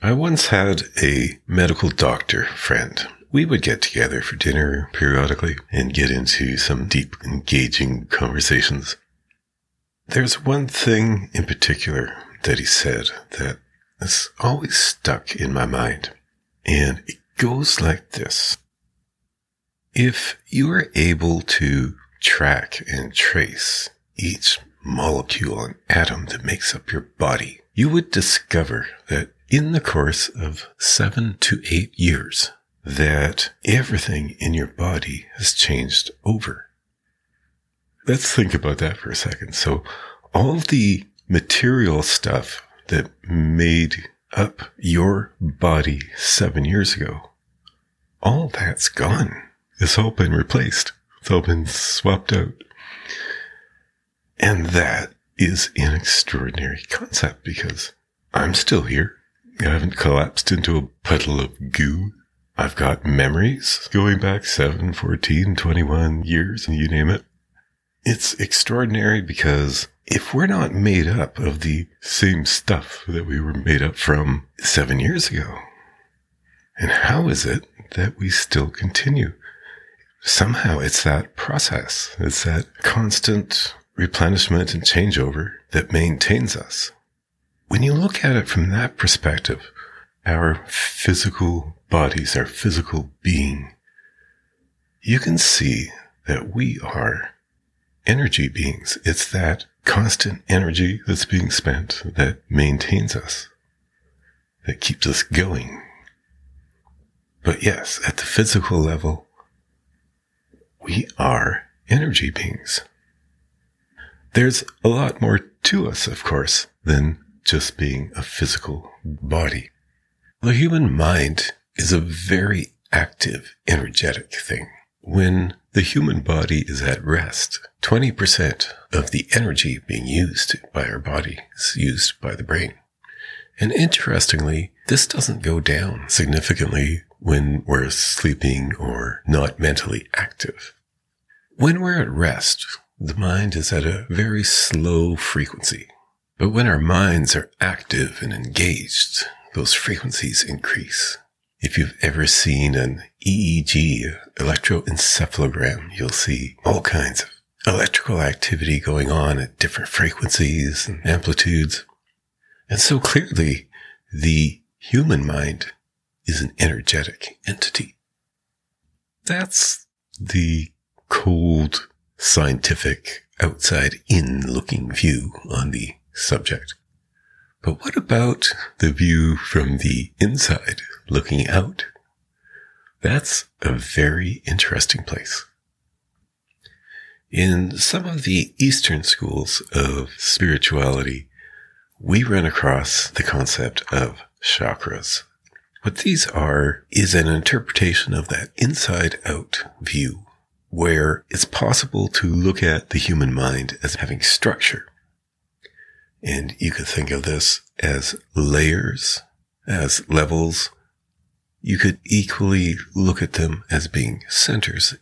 I once had a medical doctor friend. We would get together for dinner periodically and get into some deep, engaging conversations. There's one thing in particular that he said that has always stuck in my mind. And it goes like this. If you are able to track and trace each molecule and atom that makes up your body, you would discover that in the course of seven to eight years, that everything in your body has changed over. Let's think about that for a second. So all the material stuff that made up your body seven years ago, all that's gone. It's all been replaced. It's all been swapped out. And that is an extraordinary concept because I'm still here. I haven't collapsed into a puddle of goo. I've got memories going back 7, 14, 21 years, and you name it. It's extraordinary because if we're not made up of the same stuff that we were made up from seven years ago, and how is it that we still continue? Somehow it's that process. It's that constant replenishment and changeover that maintains us. When you look at it from that perspective, our physical bodies, our physical being, you can see that we are energy beings. It's that constant energy that's being spent that maintains us, that keeps us going. But yes, at the physical level, we are energy beings. There's a lot more to us, of course, than just being a physical body. The human mind is a very active, energetic thing. When the human body is at rest, 20% of the energy being used by our body is used by the brain. And interestingly, this doesn't go down significantly when we're sleeping or not mentally active. When we're at rest, the mind is at a very slow frequency. But when our minds are active and engaged, those frequencies increase. If you've ever seen an EEG, electroencephalogram, you'll see all kinds of electrical activity going on at different frequencies and amplitudes. And so clearly the human mind is an energetic entity. That's the cold, scientific, outside in looking view on the subject. But what about the view from the inside, looking out? That's a very interesting place. In some of the Eastern schools of spirituality, we run across the concept of chakras. What these are is an interpretation of that inside out view where it's possible to look at the human mind as having structure. And you could think of this as layers, as levels. You could equally look at them as being centers.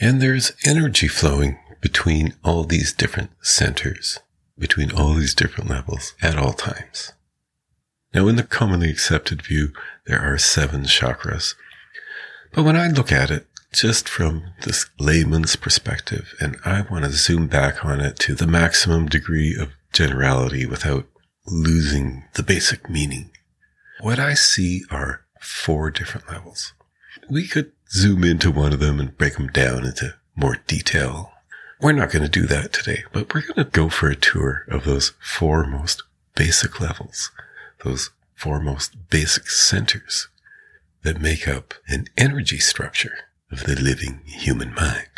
And there's energy flowing between all these different centers, between all these different levels at all times. Now, in the commonly accepted view, there are seven chakras. But when I look at it, just from this layman's perspective, and I want to zoom back on it to the maximum degree of generality without losing the basic meaning. What I see are four different levels. We could zoom into one of them and break them down into more detail. We're not going to do that today, but we're going to go for a tour of those four most basic levels, those four most basic centers that make up an energy structure of the living human mind.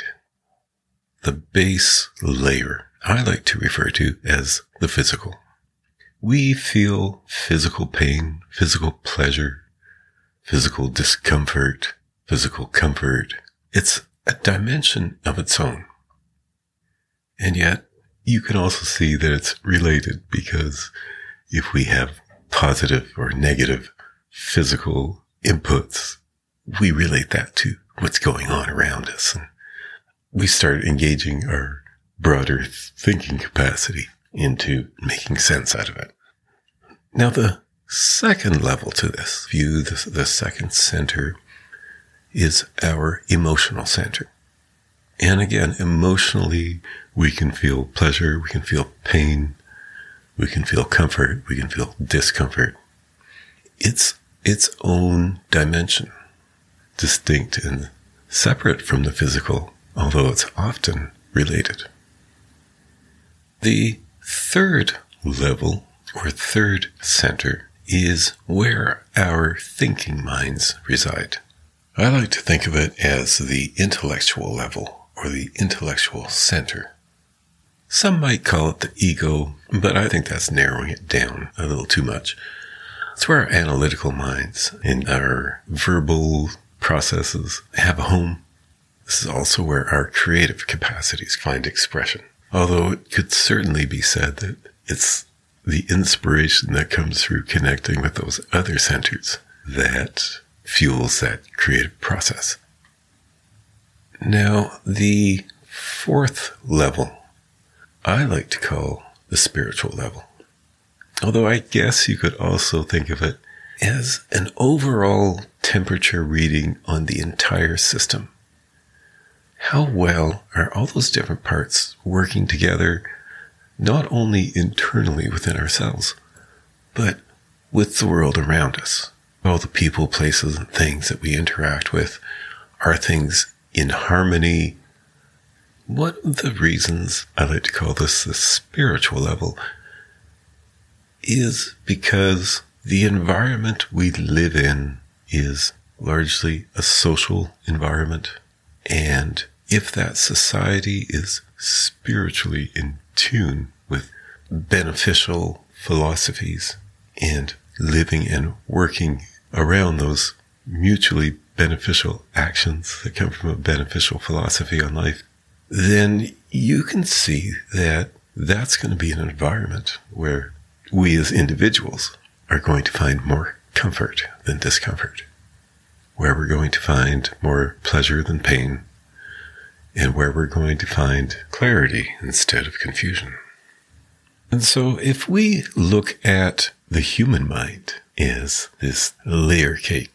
The base layer I like to refer to as the physical. We feel physical pain, physical pleasure, physical discomfort, physical comfort. It's a dimension of its own. And yet you can also see that it's related because if we have positive or negative physical inputs, we relate that to what's going on around us. And we start engaging our broader thinking capacity into making sense out of it. Now, the second level to this view, the, the second center, is our emotional center. And again, emotionally, we can feel pleasure, we can feel pain, we can feel comfort, we can feel discomfort. It's its own dimension, distinct and separate from the physical, although it's often related. The third level or third center is where our thinking minds reside. I like to think of it as the intellectual level or the intellectual center. Some might call it the ego, but I think that's narrowing it down a little too much. It's where our analytical minds and our verbal processes have a home. This is also where our creative capacities find expression. Although it could certainly be said that it's the inspiration that comes through connecting with those other centers that fuels that creative process. Now, the fourth level I like to call the spiritual level. Although I guess you could also think of it as an overall temperature reading on the entire system. How well are all those different parts working together, not only internally within ourselves, but with the world around us? All the people, places, and things that we interact with are things in harmony one of the reasons I like to call this the spiritual level is because the environment we live in is largely a social environment. And if that society is spiritually in tune with beneficial philosophies and living and working around those mutually beneficial actions that come from a beneficial philosophy on life, then you can see that that's going to be an environment where we as individuals are going to find more comfort than discomfort, where we're going to find more pleasure than pain, and where we're going to find clarity instead of confusion. And so if we look at the human mind as this layer cake,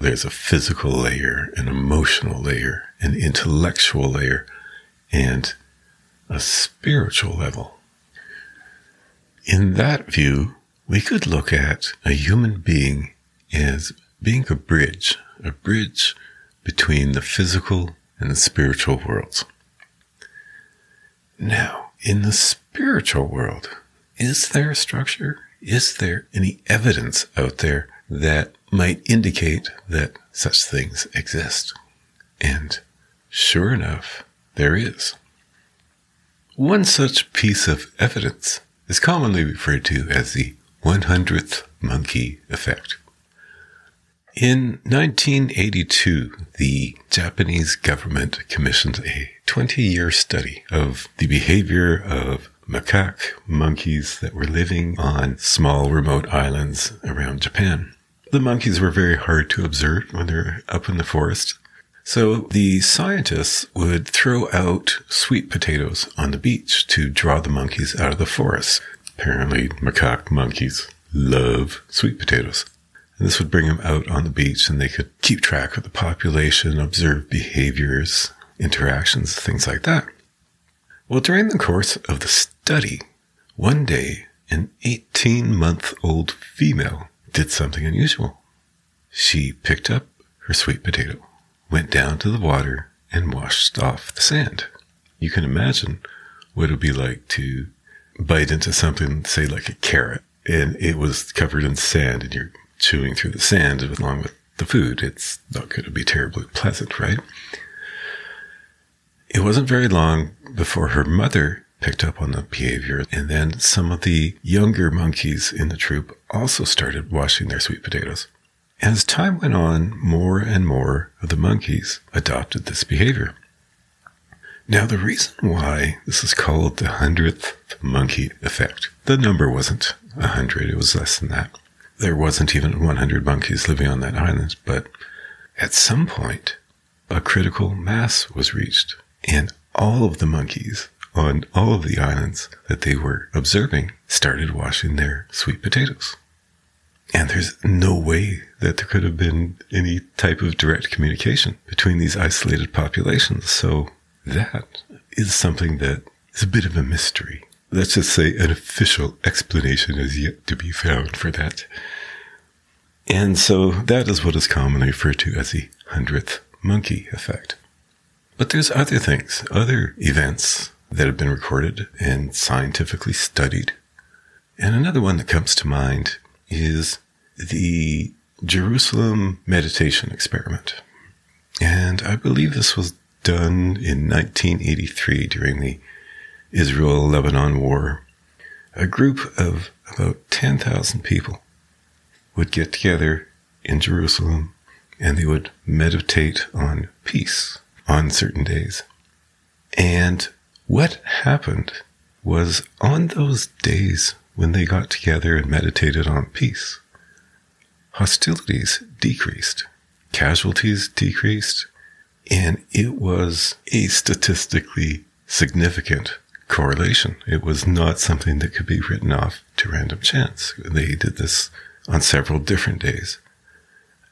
there's a physical layer, an emotional layer, an intellectual layer, and a spiritual level. In that view, we could look at a human being as being a bridge, a bridge between the physical and the spiritual worlds. Now, in the spiritual world, is there a structure? Is there any evidence out there that might indicate that such things exist? And sure enough, there is. One such piece of evidence is commonly referred to as the 100th monkey effect. In 1982, the Japanese government commissioned a 20 year study of the behavior of macaque monkeys that were living on small remote islands around Japan. The monkeys were very hard to observe when they're up in the forest so the scientists would throw out sweet potatoes on the beach to draw the monkeys out of the forest. Apparently, macaque monkeys love sweet potatoes. And this would bring them out on the beach and they could keep track of the population, observe behaviors, interactions, things like that. Well, during the course of the study, one day an 18 month old female did something unusual. She picked up her sweet potato went down to the water and washed off the sand. You can imagine what it would be like to bite into something, say like a carrot, and it was covered in sand and you're chewing through the sand along with the food. It's not going to be terribly pleasant, right? It wasn't very long before her mother picked up on the behavior, and then some of the younger monkeys in the troop also started washing their sweet potatoes. As time went on, more and more of the monkeys adopted this behavior. Now, the reason why this is called the hundredth monkey effect, the number wasn't a hundred, it was less than that. There wasn't even 100 monkeys living on that island, but at some point, a critical mass was reached, and all of the monkeys on all of the islands that they were observing started washing their sweet potatoes. And there's no way that there could have been any type of direct communication between these isolated populations. So that is something that is a bit of a mystery. Let's just say an official explanation is yet to be found for that. And so that is what is commonly referred to as the hundredth monkey effect. But there's other things, other events that have been recorded and scientifically studied. And another one that comes to mind is the Jerusalem meditation experiment. And I believe this was done in 1983 during the Israel Lebanon War. A group of about 10,000 people would get together in Jerusalem and they would meditate on peace on certain days. And what happened was on those days when they got together and meditated on peace, hostilities decreased, casualties decreased, and it was a statistically significant correlation. It was not something that could be written off to random chance. They did this on several different days.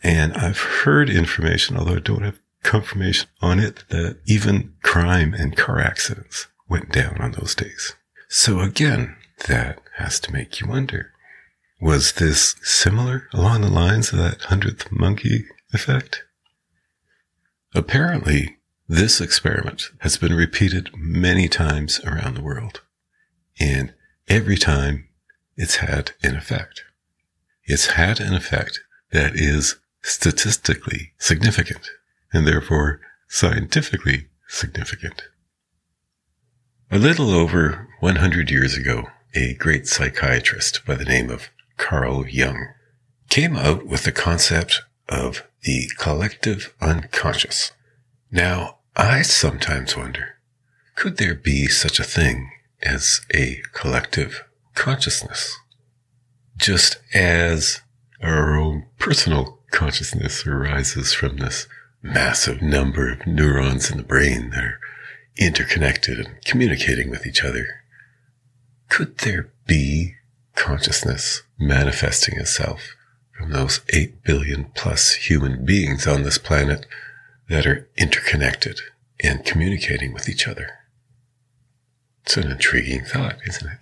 And I've heard information, although I don't have confirmation on it, that even crime and car accidents went down on those days. So again, that has to make you wonder. Was this similar along the lines of that hundredth monkey effect? Apparently, this experiment has been repeated many times around the world. And every time it's had an effect. It's had an effect that is statistically significant and therefore scientifically significant. A little over 100 years ago, a great psychiatrist by the name of Carl Jung came out with the concept of the collective unconscious. Now, I sometimes wonder, could there be such a thing as a collective consciousness? Just as our own personal consciousness arises from this massive number of neurons in the brain that are interconnected and communicating with each other. Could there be consciousness manifesting itself from those 8 billion plus human beings on this planet that are interconnected and communicating with each other? It's an intriguing thought, isn't it?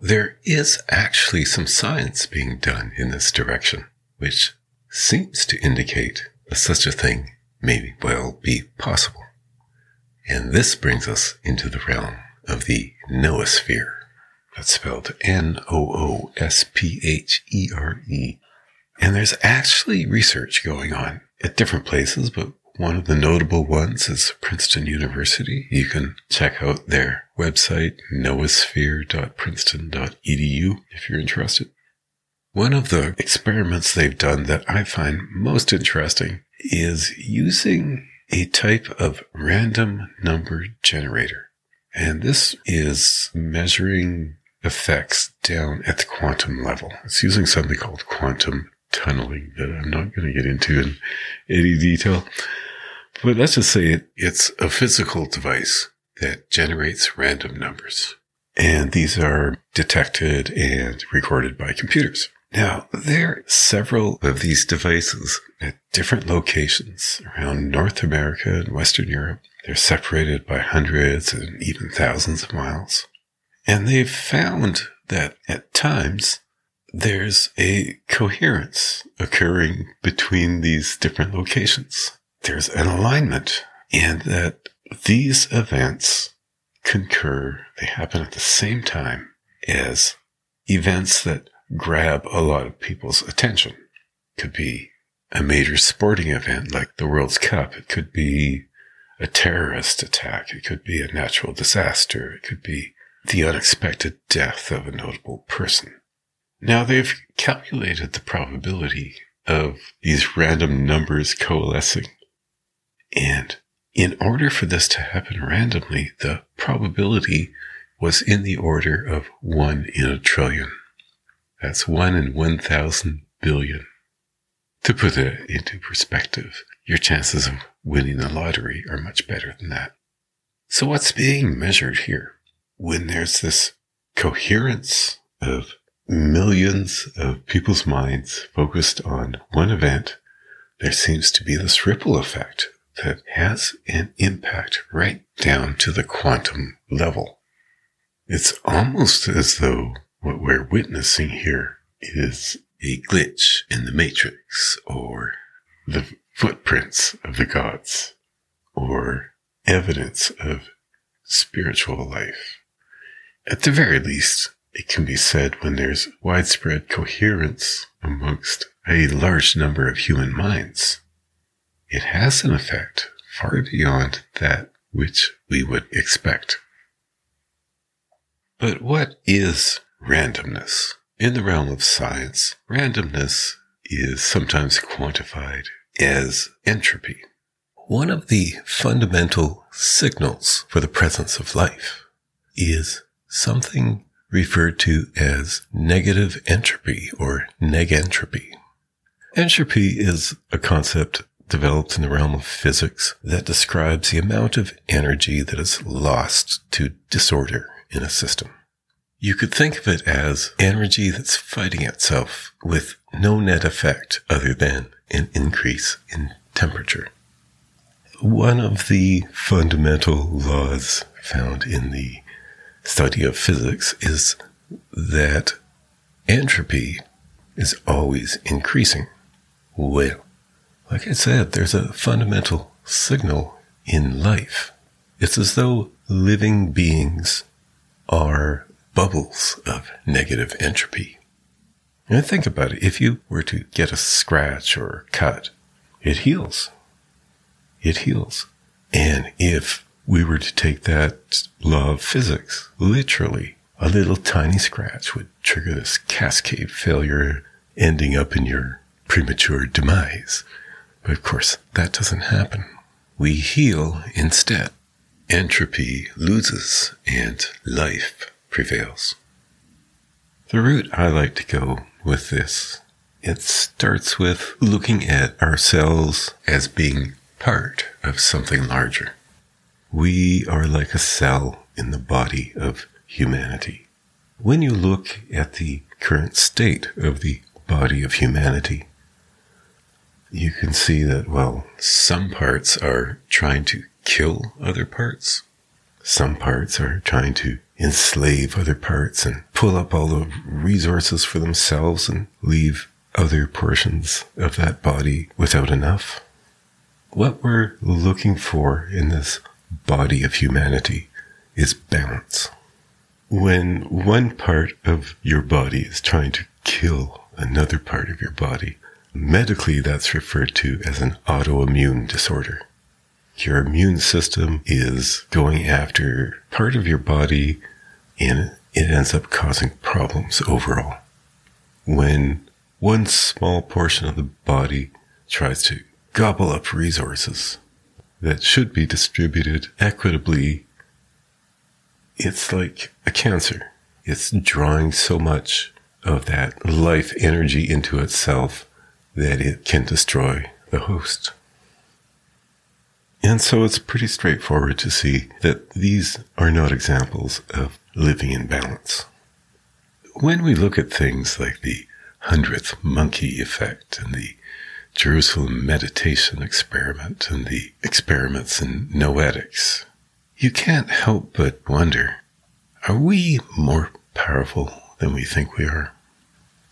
There is actually some science being done in this direction, which seems to indicate that such a thing may well be possible. And this brings us into the realm of the noosphere. That's spelled N-O-O-S-P-H-E-R-E. And there's actually research going on at different places, but one of the notable ones is Princeton University. You can check out their website, noosphere.princeton.edu if you're interested. One of the experiments they've done that I find most interesting is using a type of random number generator. And this is measuring effects down at the quantum level. It's using something called quantum tunneling that I'm not going to get into in any detail. But let's just say it, it's a physical device that generates random numbers. And these are detected and recorded by computers. Now, there are several of these devices at different locations around North America and Western Europe. They're separated by hundreds and even thousands of miles. And they've found that at times there's a coherence occurring between these different locations. There's an alignment and that these events concur. They happen at the same time as events that grab a lot of people's attention. Could be a major sporting event like the World's Cup. It could be a terrorist attack. It could be a natural disaster. It could be the unexpected death of a notable person. Now they've calculated the probability of these random numbers coalescing. And in order for this to happen randomly, the probability was in the order of one in a trillion. That's one in 1,000 billion. To put it into perspective, your chances of winning the lottery are much better than that. So what's being measured here? When there's this coherence of millions of people's minds focused on one event, there seems to be this ripple effect that has an impact right down to the quantum level. It's almost as though what we're witnessing here is a glitch in the matrix or the footprints of the gods or evidence of spiritual life. At the very least, it can be said when there's widespread coherence amongst a large number of human minds. It has an effect far beyond that which we would expect. But what is randomness? In the realm of science, randomness is sometimes quantified as entropy. One of the fundamental signals for the presence of life is something referred to as negative entropy or negentropy. Entropy is a concept developed in the realm of physics that describes the amount of energy that is lost to disorder in a system. You could think of it as energy that's fighting itself with no net effect other than an increase in temperature. One of the fundamental laws found in the study of physics is that entropy is always increasing. Well, like I said, there's a fundamental signal in life. It's as though living beings are bubbles of negative entropy. And think about it. If you were to get a scratch or cut, it heals. It heals. And if we were to take that of physics literally, a little tiny scratch would trigger this cascade failure ending up in your premature demise. But of course, that doesn't happen. We heal instead. Entropy loses and life prevails. The route I like to go with this, it starts with looking at ourselves as being part of something larger. We are like a cell in the body of humanity. When you look at the current state of the body of humanity, you can see that, well, some parts are trying to kill other parts. Some parts are trying to enslave other parts and pull up all the resources for themselves and leave other portions of that body without enough. What we're looking for in this body of humanity is balance. When one part of your body is trying to kill another part of your body, medically that's referred to as an autoimmune disorder. Your immune system is going after part of your body and it ends up causing problems overall. When one small portion of the body tries to gobble up resources that should be distributed equitably, it's like a cancer. It's drawing so much of that life energy into itself that it can destroy the host. And so it's pretty straightforward to see that these are not examples of living in balance. When we look at things like the hundredth monkey effect and the Jerusalem meditation experiment and the experiments in noetics, you can't help but wonder are we more powerful than we think we are?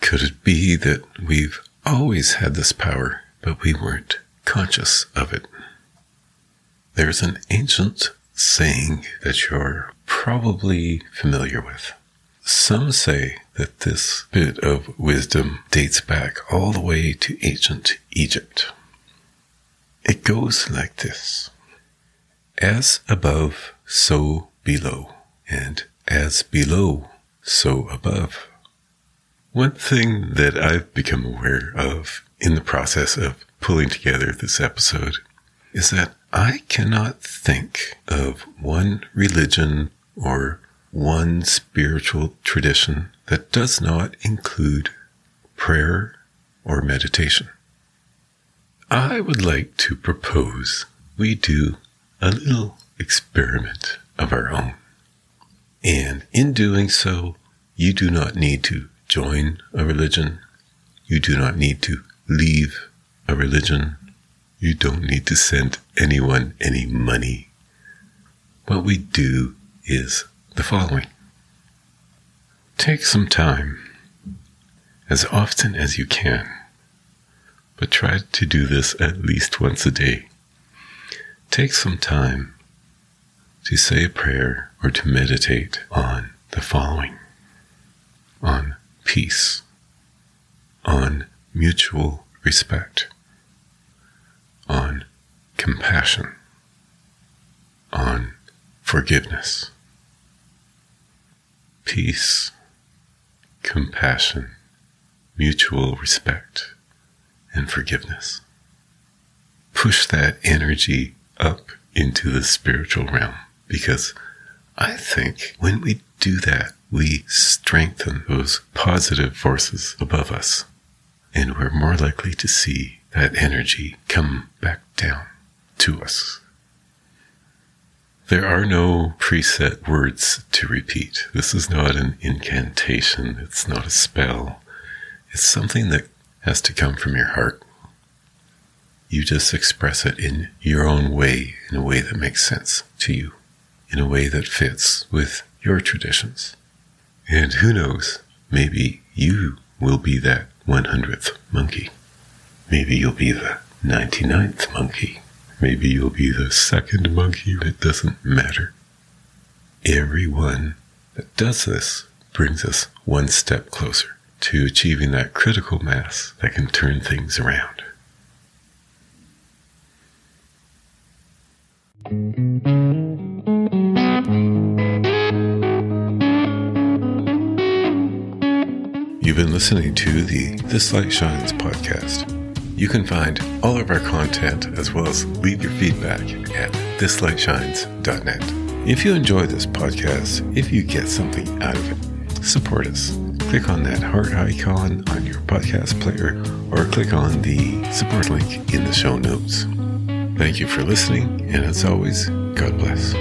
Could it be that we've always had this power, but we weren't conscious of it? There's an ancient saying that you're probably familiar with. Some say that this bit of wisdom dates back all the way to ancient Egypt. It goes like this. As above, so below, and as below, so above. One thing that I've become aware of in the process of pulling together this episode is that I cannot think of one religion or one spiritual tradition that does not include prayer or meditation. I would like to propose we do a little experiment of our own. And in doing so, you do not need to join a religion. You do not need to leave a religion. You don't need to send anyone any money. What we do is the following. Take some time, as often as you can, but try to do this at least once a day. Take some time to say a prayer or to meditate on the following. On peace, on mutual respect, on compassion, on forgiveness. Peace, compassion, mutual respect, and forgiveness. Push that energy up into the spiritual realm because I think when we do that, we strengthen those positive forces above us, and we're more likely to see that energy come back down to us. There are no preset words to repeat. This is not an incantation. It's not a spell. It's something that has to come from your heart. You just express it in your own way, in a way that makes sense to you, in a way that fits with your traditions. And who knows, maybe you will be that 100th monkey. Maybe you'll be the 99th monkey. Maybe you'll be the second monkey. It doesn't matter. Everyone that does this brings us one step closer to achieving that critical mass that can turn things around. You've been listening to the This Light Shines podcast. You can find all of our content as well as leave your feedback at thislightshines.net. If you enjoy this podcast, if you get something out of it, support us. Click on that heart icon on your podcast player or click on the support link in the show notes. Thank you for listening, and as always, God bless.